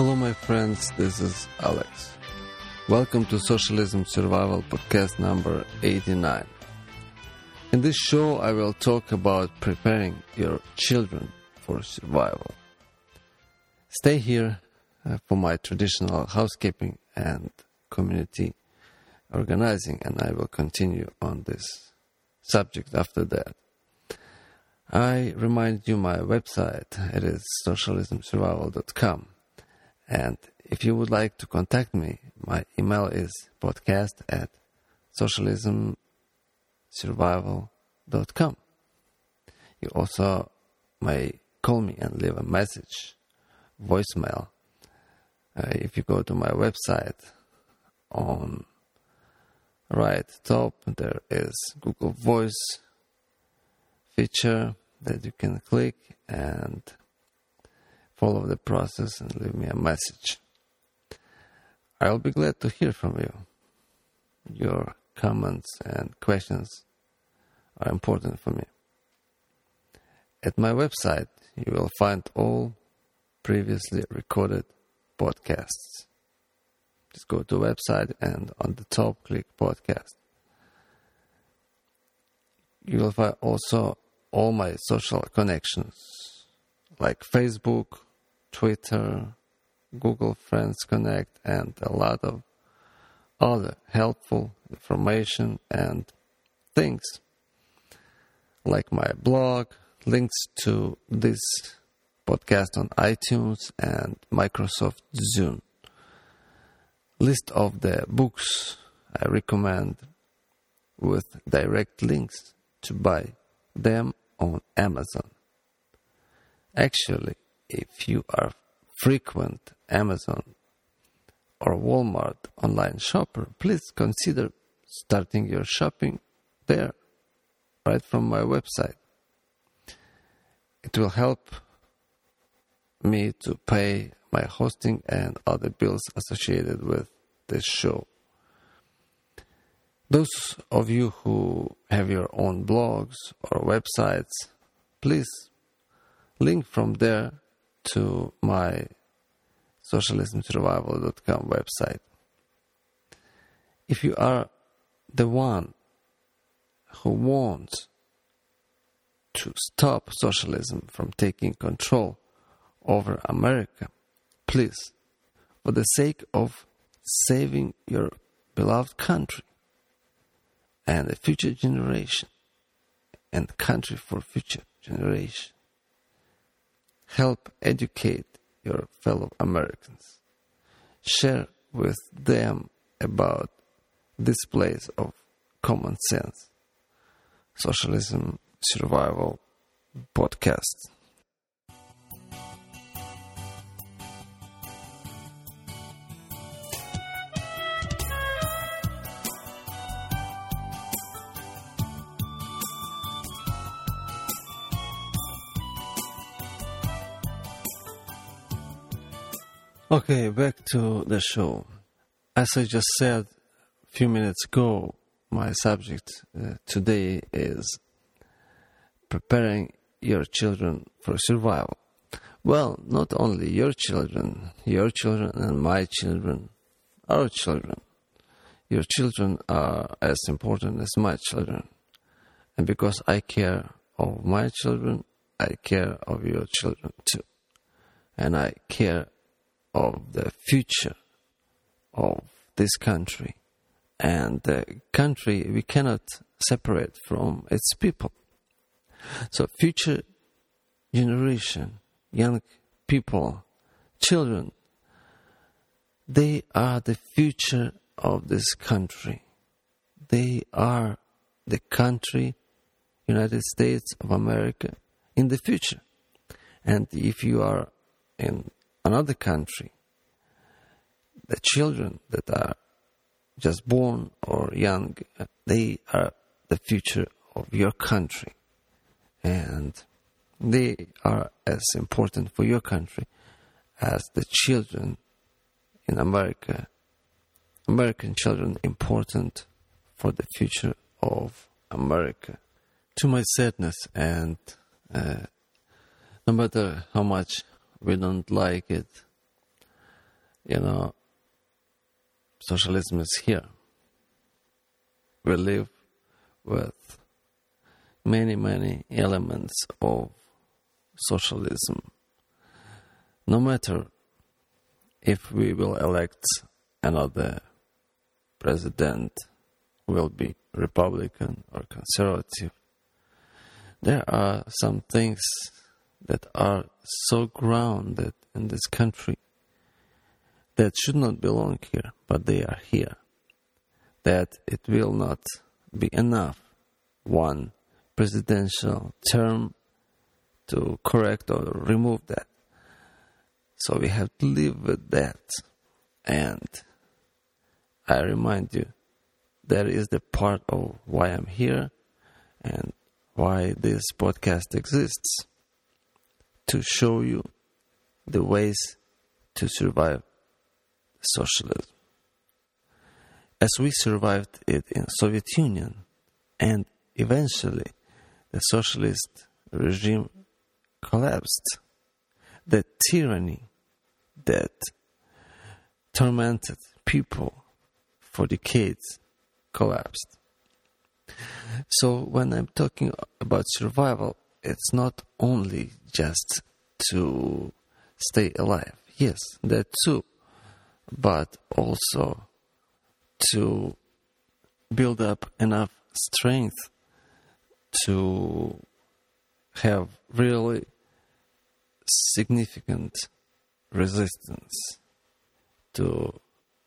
Hello, my friends. This is Alex. Welcome to Socialism Survival Podcast number 89. In this show, I will talk about preparing your children for survival. Stay here uh, for my traditional housekeeping and community organizing, and I will continue on this subject after that. I remind you my website. It is socialismsurvival.com. And if you would like to contact me, my email is podcast at socialismsurvival.com. You also may call me and leave a message, voicemail. Uh, if you go to my website on right top, there is Google Voice feature that you can click and follow the process and leave me a message. I'll be glad to hear from you. Your comments and questions are important for me. At my website, you will find all previously recorded podcasts. Just go to the website and on the top click podcast. You will find also all my social connections like Facebook, Twitter, Google Friends Connect, and a lot of other helpful information and things like my blog, links to this podcast on iTunes and Microsoft Zune. List of the books I recommend with direct links to buy them on Amazon. Actually, if you are frequent Amazon or Walmart online shopper, please consider starting your shopping there, right from my website. It will help me to pay my hosting and other bills associated with this show. Those of you who have your own blogs or websites, please link from there to my socialismsurvival.com website. If you are the one who wants to stop socialism from taking control over America, please, for the sake of saving your beloved country and the future generation and country for future generation, help educate your fellow Americans. Share with them about this place of common sense. Socialism Survival Podcast. Okay, back to the show. As I just said a few minutes ago, my subject uh, today is preparing your children for survival. Well, not only your children, your children and my children, our children. Your children are as important as my children. And because I care of my children, I care of your children too. And I care of the future of this country. And the country we cannot separate from its people. So, future generation, young people, children, they are the future of this country. They are the country, United States of America, in the future. And if you are in another country, the children that are just born or young, they are the future of your country. And they are as important for your country as the children in America. American children important for the future of America. To my sadness, and uh, no matter how much we don't like it. you know, socialism is here. We live with many, many elements of socialism. No matter if we will elect another president, will be Republican or conservative, there are some things that are so grounded in this country that should not belong here, but they are here. That it will not be enough one presidential term to correct or remove that. So we have to live with that. And I remind you, that is the part of why I'm here and why this podcast exists to show you the ways to survive socialism. As we survived it in Soviet Union and eventually the socialist regime collapsed, the tyranny that tormented people for decades collapsed. So when I'm talking about survival, it's not only just to stay alive. Yes, that too. But also to build up enough strength to have really significant resistance to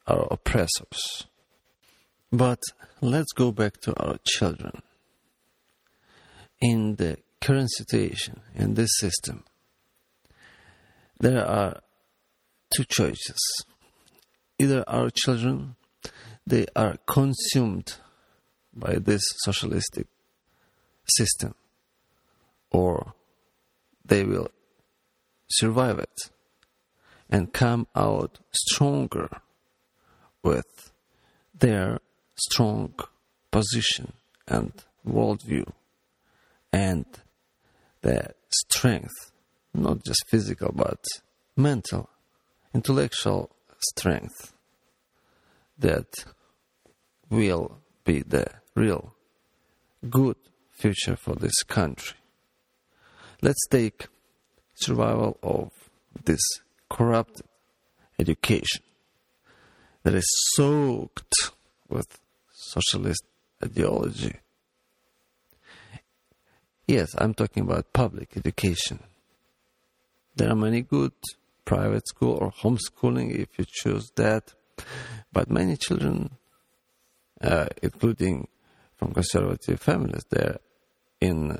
our oppressors. But let's go back to our children. In the current situation, in this system, there are two choices. Either our children, they are consumed by this socialistic system, or they will survive it and come out stronger with their strong position and worldview and the strength, not just physical but mental, intellectual strength that will be the real good future for this country. Let's take survival of this corrupt education that is soaked with socialist ideology. Yes, I'm talking about public education. There are many good private school or homeschooling if you choose that, but many children, uh, including from conservative families, they're in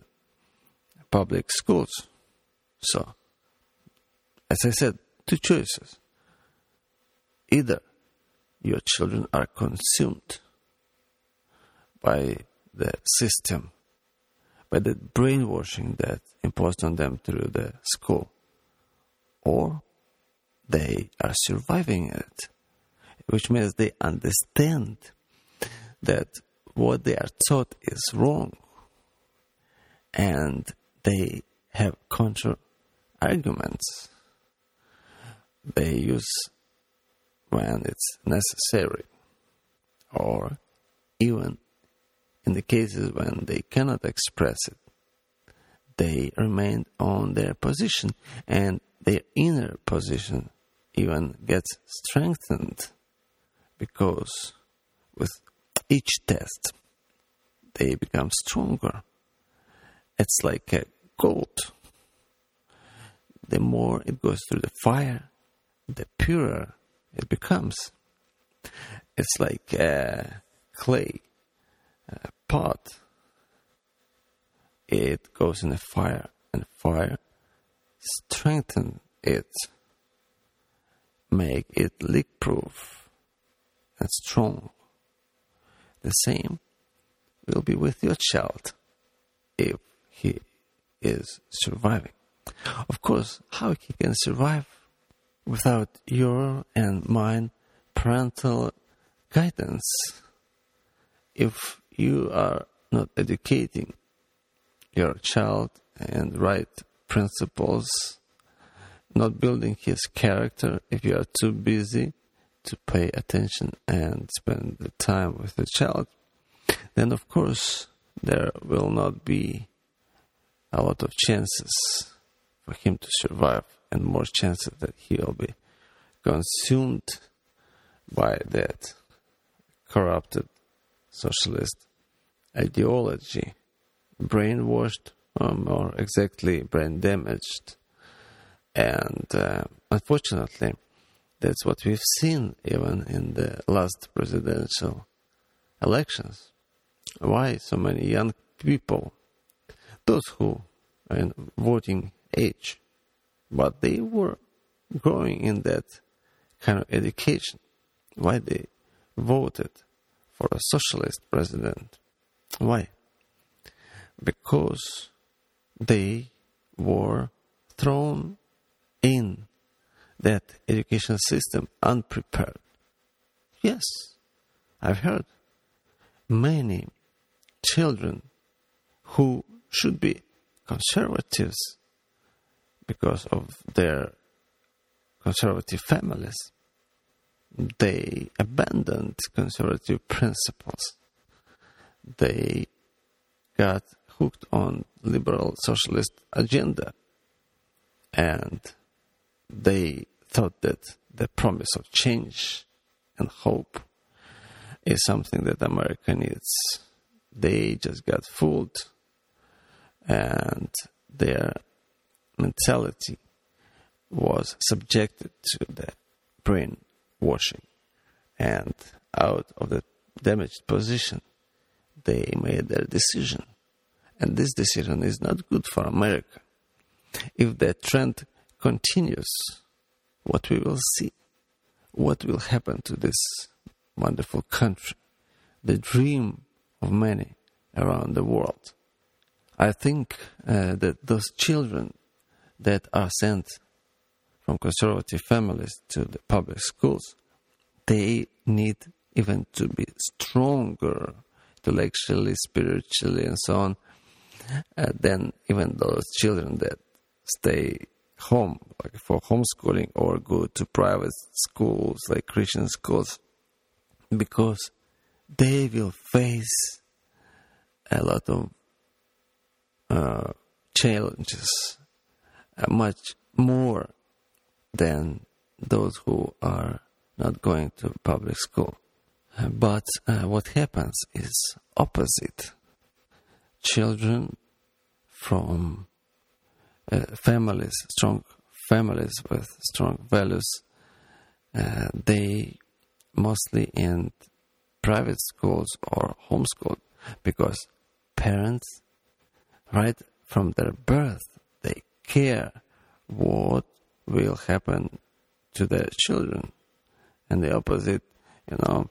public schools. So, as I said, two choices. Either your children are consumed by the system, by the brainwashing that imposed on them through the school, or they are surviving it, which means they understand that what they are taught is wrong. And they have counter arguments. They use when it's necessary, or even in the cases when they cannot express it, they remain on their position and their inner position even gets strengthened because with each test they become stronger. It's like a gold. The more it goes through the fire, the purer it becomes. It's like a clay a pot. It goes in the fire, and fire strengthen it, make it leak proof and strong. The same will be with your child if he is surviving. Of course, how he can survive without your and mine parental guidance. If you are not educating your child and right principles, not building his character, if you are too busy to pay attention and spend the time with the child, then of course there will not be a lot of chances for him to survive and more chances that he will be consumed by that corrupted socialist ideology, brainwashed, or more exactly, brain damaged. And uh, unfortunately, that's what we've seen even in the last presidential elections. Why so many young people, those who are in voting age, but they were growing in that kind of education, why they voted for a socialist president. Why? Because they were thrown in that education system unprepared. Yes, I've heard many children who should be conservatives because of their conservative families. They abandoned conservative principles. They got hooked on liberal socialist agenda and they thought that the promise of change and hope is something that America needs. They just got fooled and their mentality was subjected to the brainwashing. And out of the damaged position, they made their decision. And this decision is not good for America. If that trend continues, what we will see, what will happen to this wonderful country, the dream of many around the world. I think uh, that those children that are sent from conservative families to the public schools, they need even to be stronger intellectually, spiritually, and so on, uh, than even those children that stay home, like for homeschooling, or go to private schools, like Christian schools, because they will face a lot of uh, challenges, uh, much more than those who are not going to public school. But uh, what happens is opposite. Children from uh, families, strong families with strong values, uh, they mostly in private schools or homeschooled because parents, right from their birth, they care what will happen to their children. And the opposite, you know,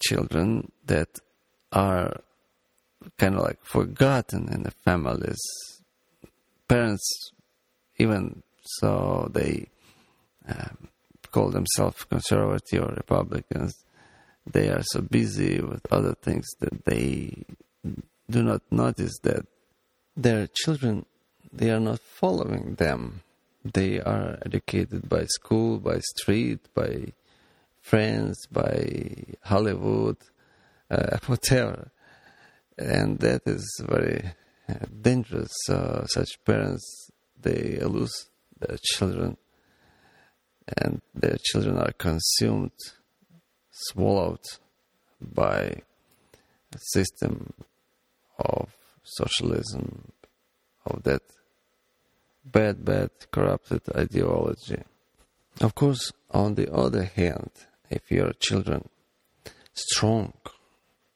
children that are kind of like forgotten in the families. Parents, even so, they um, call themselves conservative or Republicans. They are so busy with other things that they do not notice that their children they are not following them they are educated by school, by street, by friends, by Hollywood, uh, whatever. And that is very uh, dangerous. Uh, such parents, they lose their children, and their children are consumed, swallowed by a system of socialism, of that bad, bad, corrupted ideology. Of course, on the other hand, if your children strong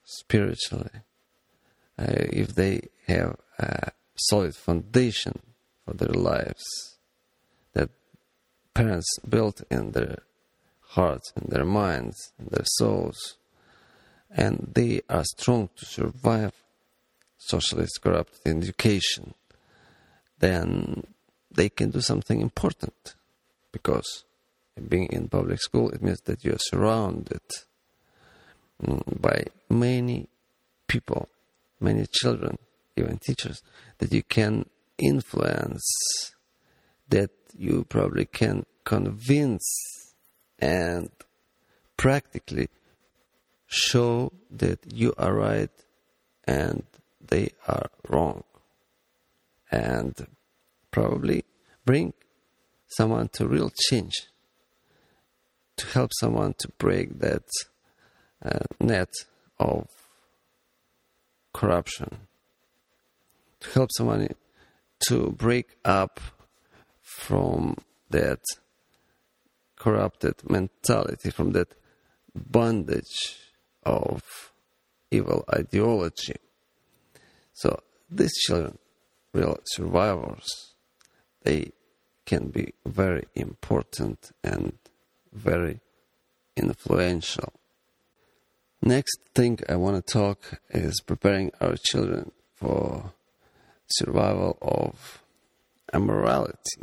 spiritually, uh, if they have a solid foundation for their lives that parents built in their hearts, in their minds, in their souls, and they are strong to survive socialist corrupted education, then they can do something important because being in public school it means that you are surrounded mm, by many people many children even teachers that you can influence that you probably can convince and practically show that you are right and they are wrong. And probably bring someone to real change, to help someone to break that uh, net of corruption, to help someone to break up from that corrupted mentality, from that bondage of evil ideology. So these children, real survivors, they can be very important and very influential. Next thing I want to talk is preparing our children for survival of immorality,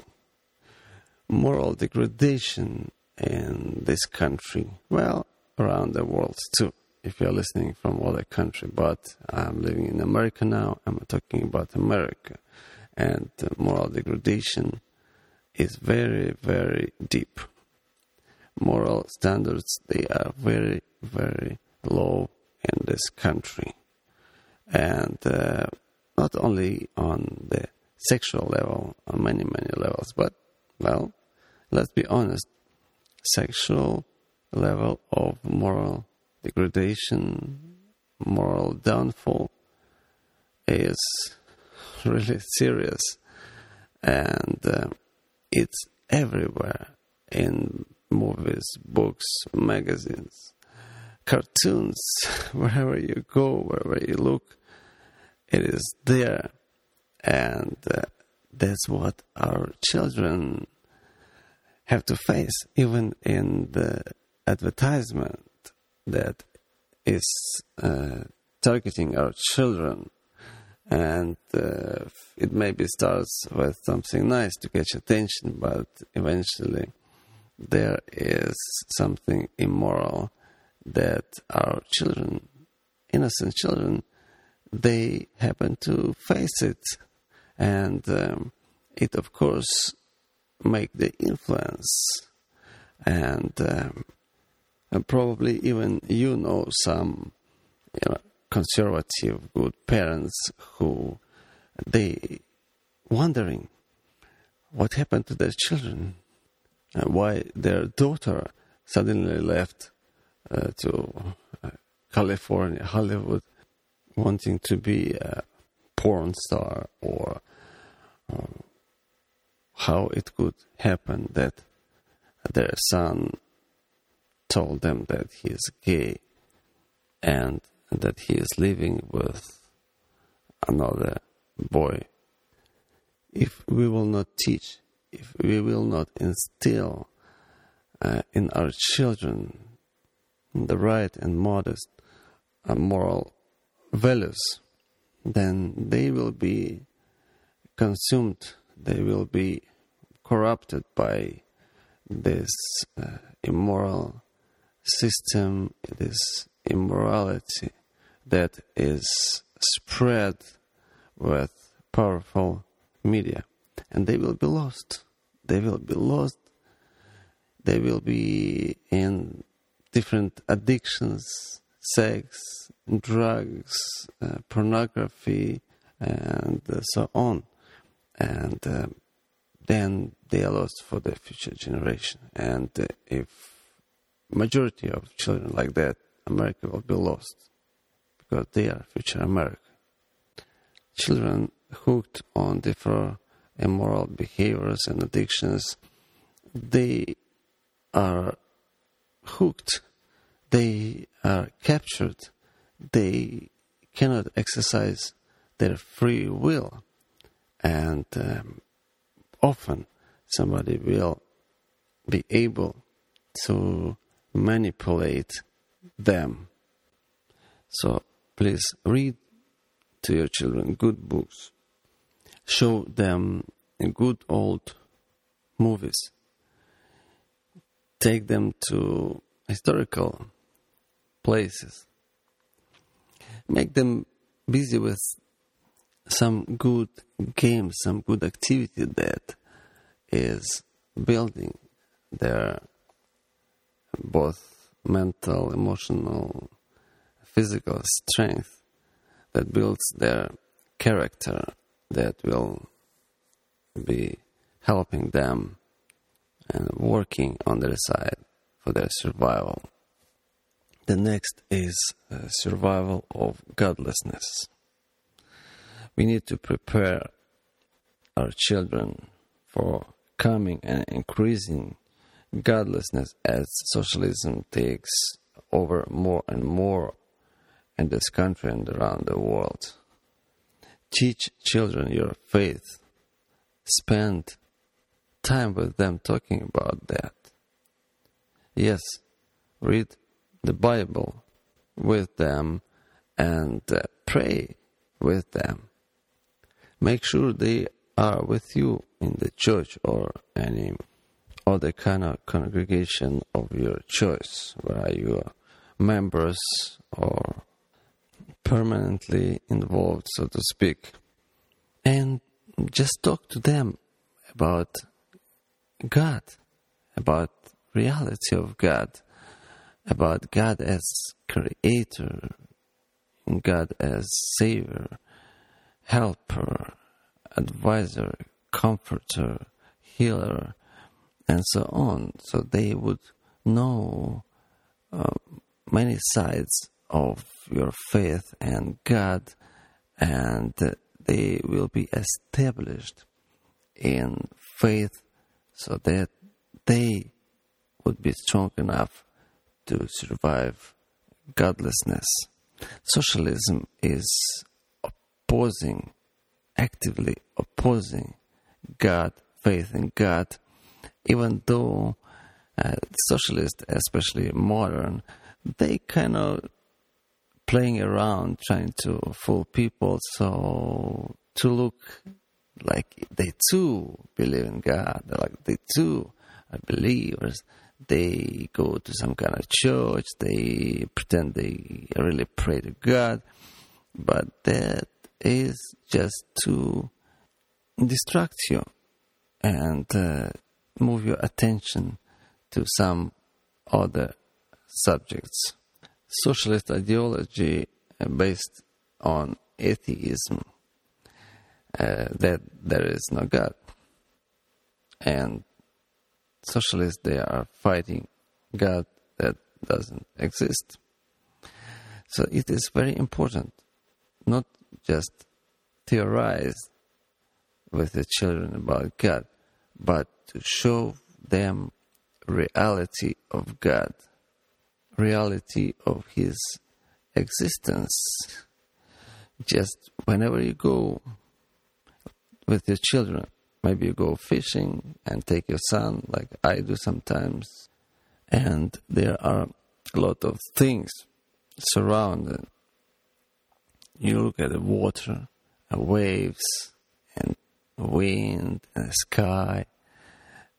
moral degradation in this country, well, around the world too. If you're listening from other country, but I'm living in America now, I'm talking about America, and moral degradation is very, very deep. Moral standards they are very, very low in this country, and uh, not only on the sexual level, on many, many levels, but well, let's be honest, sexual level of moral degradation, moral downfall is really serious, and uh, it's everywhere in movies, books, magazines, cartoons, wherever you go, wherever you look, it is there. And uh, that's what our children have to face, even in the advertisement that is uh, targeting our children. And uh, it maybe starts with something nice to catch attention, but eventually there is something immoral that our children, innocent children, they happen to face it. And um, it, of course, make the influence. And, um, and probably even you know some you know, conservative good parents who they wondering what happened to their children and why their daughter suddenly left uh, to uh, California, Hollywood, wanting to be a porn star or uh, how it could happen that their son told them that he is gay and that he is living with another boy. If we will not teach, if we will not instill uh, in our children the right and modest uh, moral values, then they will be consumed, they will be corrupted by this uh, immoral system, this immorality that is spread with powerful media. And they will be lost. They will be lost. They will be in different addictions, sex, drugs, uh, pornography, and uh, so on. And uh, then they are lost for the future generation. And uh, if majority of children like that, America will be lost they are future America. Children hooked on different immoral behaviors and addictions, they are hooked, they are captured, they cannot exercise their free will. And um, often somebody will be able to manipulate them. So please read to your children good books. Show them good old movies. Take them to historical places. Make them busy with some good game, some good activity that is building their both mental, emotional, physical strength that builds their character that will be helping them and working on their side for their survival. The next is uh, survival of godlessness. We need to prepare our children for coming and increasing godlessness as socialism takes over more and more in this country and around the world. Teach children your faith. Spend time with them talking about that. Yes, read the Bible with them and uh, pray with them. Make sure they are with you in the church or any other kind of congregation of your choice, where you are members or permanently involved, so to speak. And just talk to them about God, about reality of God, about God as creator, God as savior, helper, advisor, comforter, healer, and so on. So they would know uh, many sides of your faith and God, and they will be established in faith so that they would be strong enough to survive godlessness. Socialism is opposing, actively opposing God, faith in God, even though uh, socialists, especially modern, they kind of playing around trying to fool people so to look like they too believe in God, like they too are believers. They go to some kind of church, they pretend they really pray to God, but that is just to distract you and uh, move your attention to some other subjects. Socialist ideology based on atheism uh, that there is no God. And socialists, they are fighting God that doesn't exist. So it is very important not just theorize with the children about God, but to show them reality of God, reality of His existence. Just whenever you go with your children. Maybe you go fishing and take your son, like I do sometimes, and there are a lot of things surrounded. You look at the water, waves, and wind, and sky,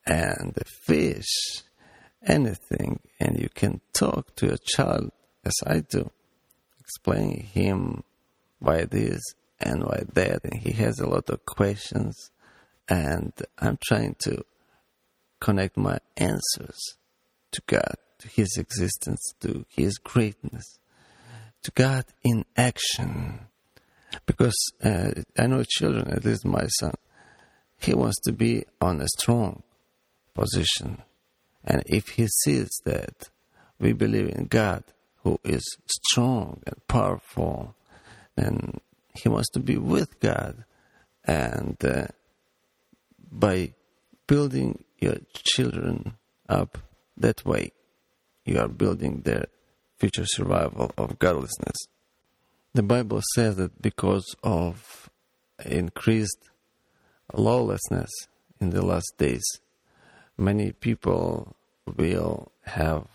and the fish, anything, and you can talk to your child as I do, explaining him why this and why that, and he has a lot of questions, and I'm trying to connect my answers to God, to His existence, to His greatness, to God in action. Because uh, I know children, at least my son, he wants to be on a strong position. And if he sees that we believe in God who is strong and powerful, then he wants to be with God. And uh, by building your children up that way, you are building their future survival of godlessness. The Bible says that because of increased lawlessness in the last days, many people will have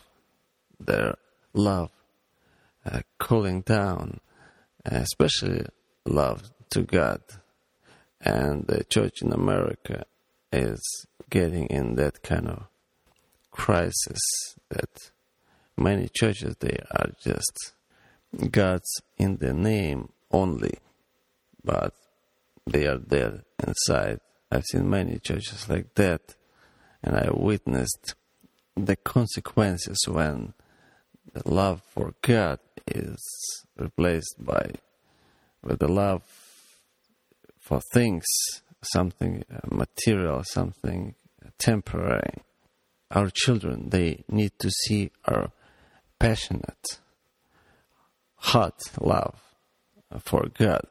their love uh, cooling down, especially love to God. And the church in America is getting in that kind of crisis that many churches they are just God's in the name only, but they are dead inside I've seen many churches like that, and I witnessed the consequences when the love for God is replaced by with the love for things, something material, something temporary. Our children, they need to see our passionate, hot love for God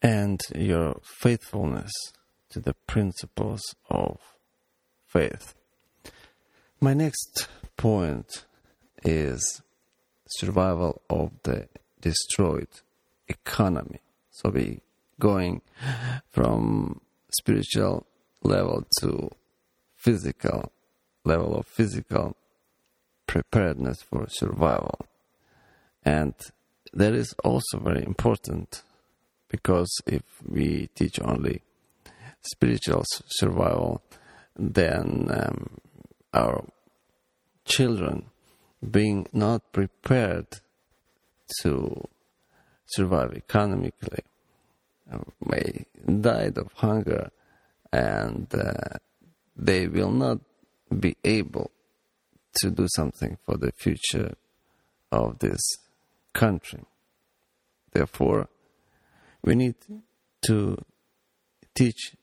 and your faithfulness to the principles of faith. My next point is survival of the destroyed economy. So we going from spiritual level to physical level of physical preparedness for survival. And that is also very important because if we teach only spiritual survival, then um, our children being not prepared to survive economically may die of hunger and uh, they will not be able to do something for the future of this country. Therefore, we need to teach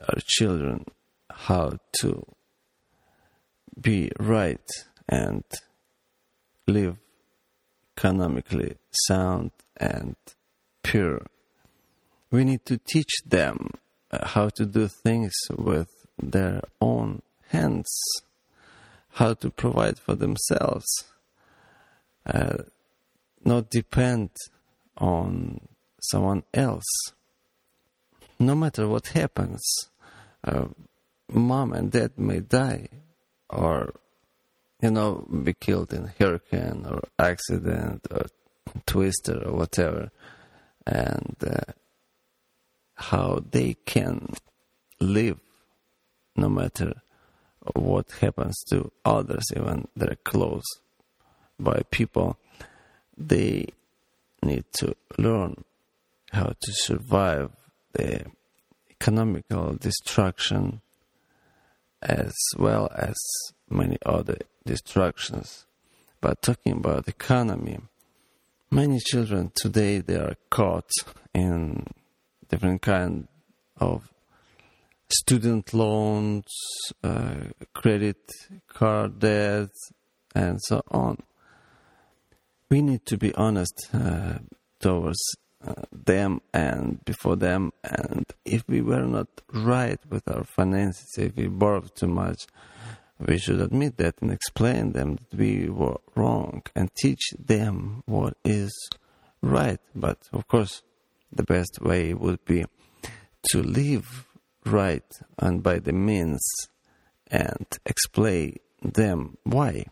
our children how to be right and live economically sound and pure. We need to teach them uh, how to do things with their own hands, how to provide for themselves, uh, not depend on someone else. No matter what happens, uh, mom and dad may die or, you know, be killed in hurricane or accident or twister or whatever. And uh, how they can live no matter what happens to others, even they're close by people, they need to learn how to survive the economical destruction as well as many other distractions. But talking about economy, many children today they are caught in different kind of student loans, uh, credit card debt, and so on. We need to be honest uh, towards uh, them and before them. And if we were not right with our finances, if we borrowed too much, we should admit that and explain them that we were wrong and teach them what is right. But of course, the best way would be to live right and by the means and explain them why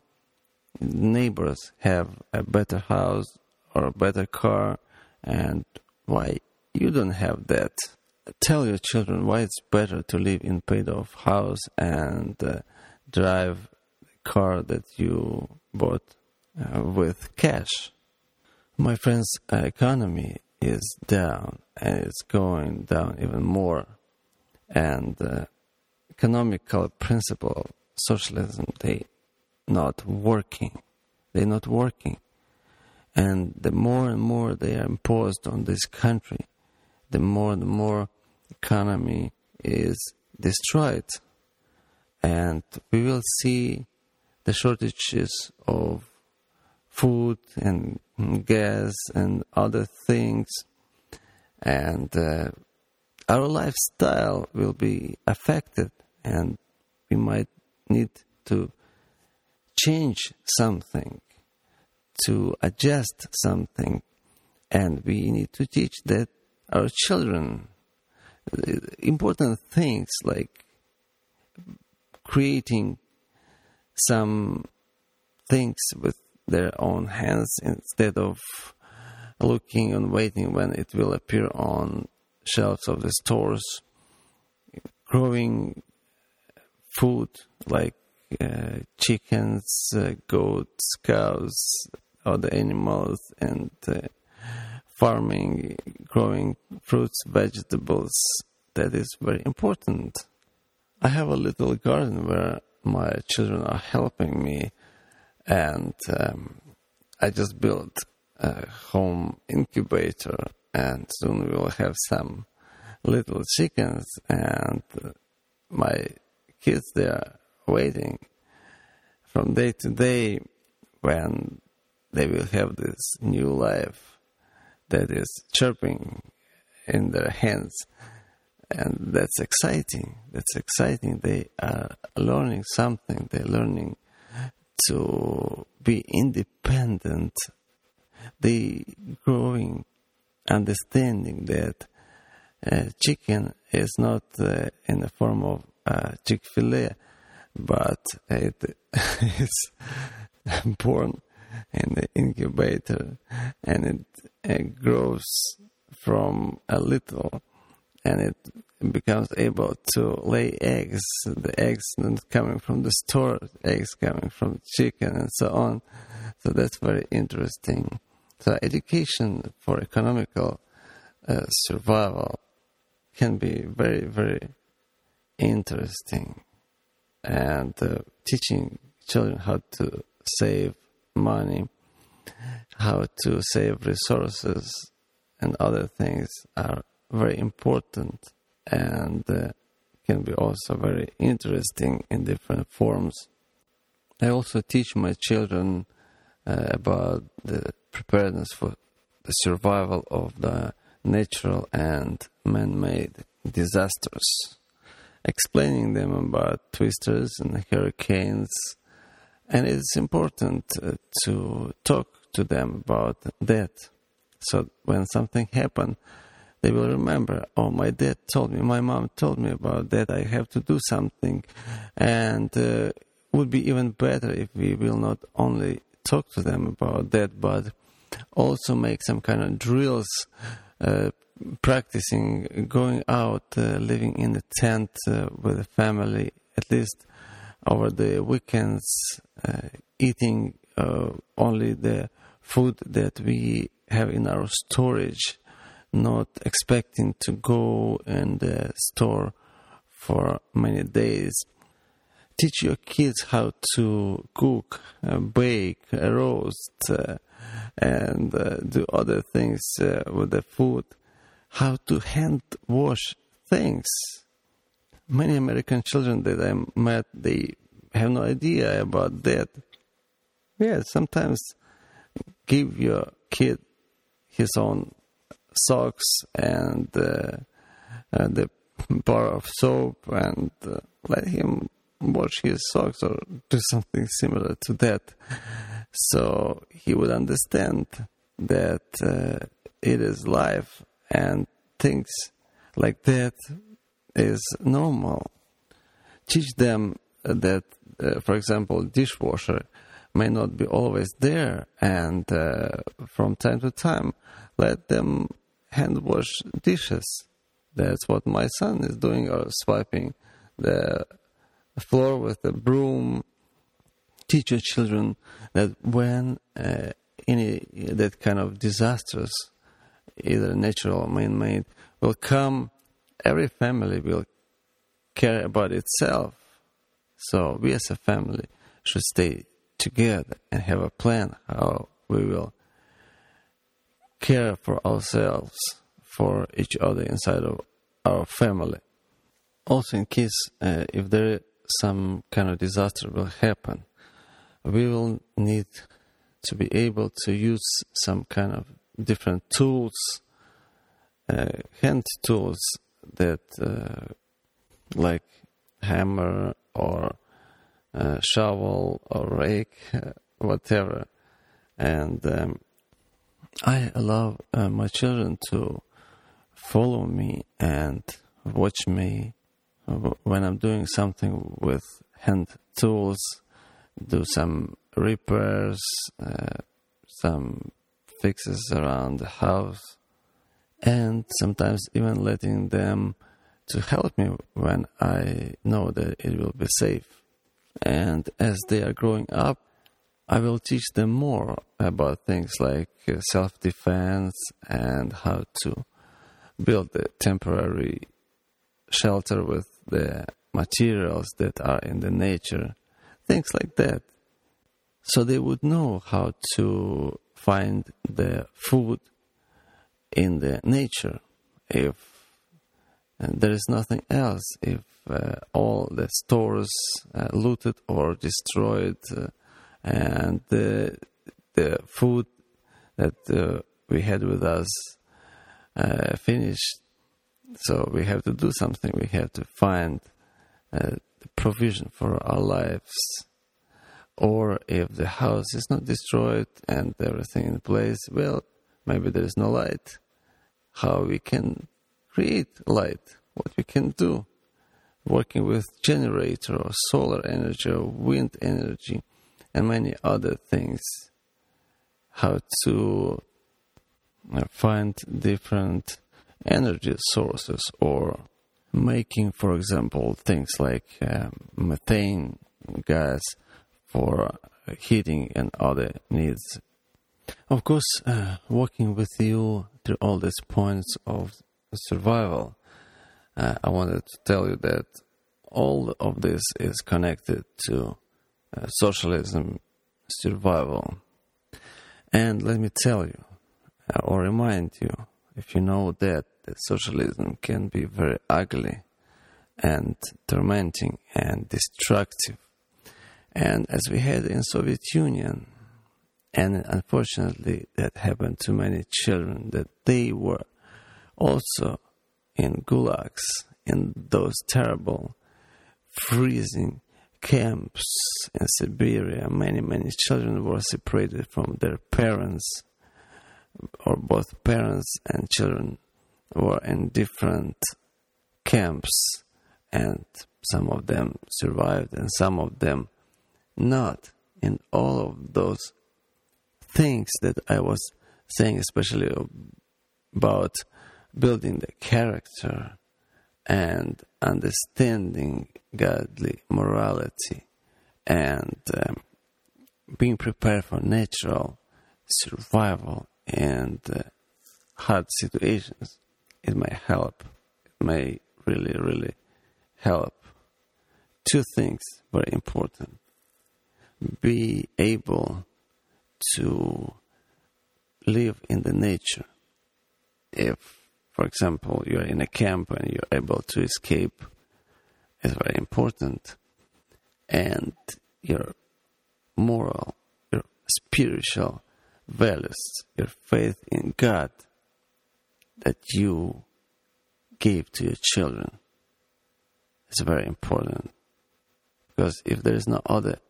neighbors have a better house or a better car and why you don't have that. Tell your children why it's better to live in paid off house and uh, drive the car that you bought uh, with cash. My friends, uh, economy is down and it's going down even more. And the economical principle socialism, they not working. They're not working. And the more and more they are imposed on this country, the more and more economy is destroyed. And we will see the shortages of food and gas and other things. And uh, our lifestyle will be affected, and we might need to change something, to adjust something, and we need to teach that our children important things like creating some things with their own hands instead of looking and waiting when it will appear on shelves of the stores. Growing food like uh, chickens, uh, goats, cows, other animals, and uh, farming, growing fruits, vegetables, that is very important. I have a little garden where my children are helping me, and um, I just built a home incubator, and soon we will have some little chickens, and my kids they are waiting from day to day when they will have this new life that is chirping in their hands. And that's exciting. That's exciting. They are learning something. They're learning to be independent. They growing understanding that uh, chicken is not uh, in the form of uh, chick-fil-a but it is born in the incubator and it, it grows from a little and it becomes able to lay eggs. The eggs not coming from the store, eggs coming from chicken and so on. So that's very interesting. So education for economical uh, survival can be very, very interesting. And uh, teaching children how to save money, how to save resources, and other things are very important and uh, can be also very interesting in different forms. I also teach my children uh, about the preparedness for the survival of the natural and man-made disasters, explaining them about twisters and hurricanes. And it's important uh, to talk to them about that. So when something happened, they will remember, oh, my dad told me, my mom told me about that. I have to do something. And uh, would be even better if we will not only talk to them about that, but also make some kind of drills, uh, practicing going out, uh, living in a tent uh, with a family, at least over the weekends, uh, eating uh, only the food that we have in our storage not expecting to go in the store for many days. Teach your kids how to cook, uh, bake, uh, roast, uh, and uh, do other things uh, with the food. How to hand wash things. Many American children that I met, they have no idea about that. Yeah, sometimes give your kid his own socks and uh, uh, the bar of soap and uh, let him wash his socks or do something similar to that. So he would understand that uh, it is life and things like that is normal. Teach them that, uh, for example, dishwasher may not be always there and uh, from time to time let them hand wash dishes. That's what my son is doing, or swiping the floor with a broom. Teach your children that when uh, any that kind of disasters, either natural or man-made, will come, every family will care about itself. So we as a family should stay together and have a plan how we will care for ourselves, for each other inside of our family. Also, in case uh, if there some kind of disaster will happen, we will need to be able to use some kind of different tools, uh, hand tools that, uh, like hammer or uh, shovel or rake, uh, whatever, and um, I allow uh, my children to follow me and watch me when I'm doing something with hand tools, do some repairs, uh, some fixes around the house, and sometimes even letting them to help me when I know that it will be safe. And as they are growing up, I will teach them more about things like uh, self defense and how to build a temporary shelter with the materials that are in the nature, things like that. So they would know how to find the food in the nature if there is nothing else, if uh, all the stores uh, looted or destroyed uh, and the, the food that uh, we had with us uh, finished. So we have to do something. We have to find uh, provision for our lives. Or if the house is not destroyed and everything in place, well, maybe there is no light. How we can create light? What we can do? Working with generator or solar energy or wind energy and many other things. How to uh, find different energy sources or making, for example, things like uh, methane gas for heating and other needs. Of course, uh, working with you through all these points of survival, uh, I wanted to tell you that all of this is connected to uh, socialism survival. And let me tell you, uh, or remind you, if you know that, that socialism can be very ugly and tormenting and destructive. And as we had in Soviet Union, and unfortunately that happened to many children, that they were also in gulags, in those terrible freezing camps in Siberia, many, many children were separated from their parents, or both parents and children were in different camps, and some of them survived and some of them not. In all of those things that I was saying, especially about building the character and understanding godly morality and um, being prepared for natural survival and uh, hard situations, it may help. It may really, really help. Two things very important. Be able to live in the nature. If for example, you're in a camp and you're able to escape is very important. And your moral, your spiritual values, your faith in God that you gave to your children is very important. Because if there is no other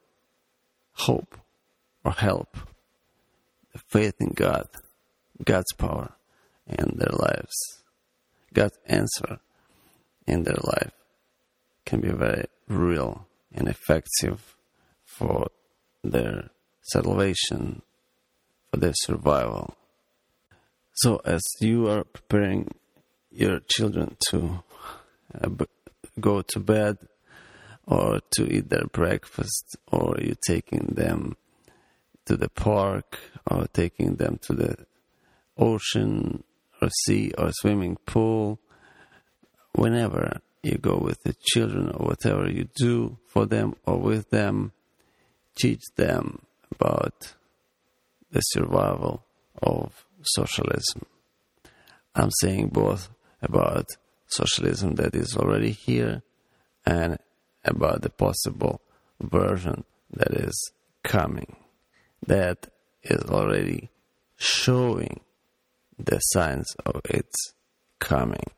hope or help, faith in God, God's power, in their lives. God's answer in their life can be very real and effective for their salvation, for their survival. So, as you are preparing your children to uh, go to bed or to eat their breakfast, or you're taking them to the park or taking them to the ocean or sea or swimming pool, whenever you go with the children or whatever you do for them or with them, teach them about the survival of socialism. I'm saying both about socialism that is already here and about the possible version that is coming, that is already showing the signs of its coming.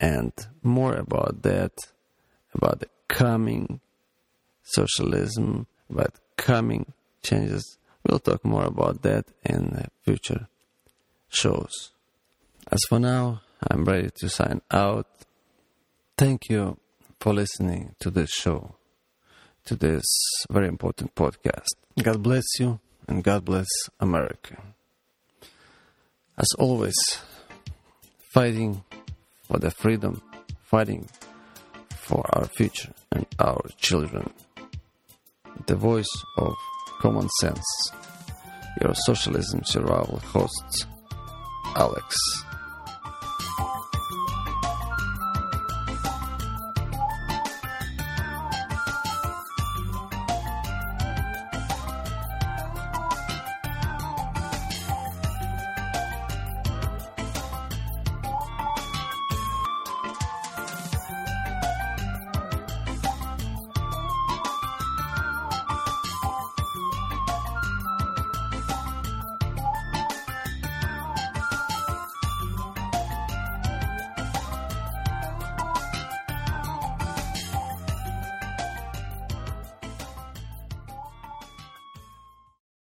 And more about that, about the coming socialism, about coming changes. We'll talk more about that in future shows. As for now, I'm ready to sign out. Thank you for listening to this show, to this very important podcast. God bless you and God bless America as always, fighting for the freedom, fighting for our future and our children. The voice of common sense. Your socialism survival host, Alex.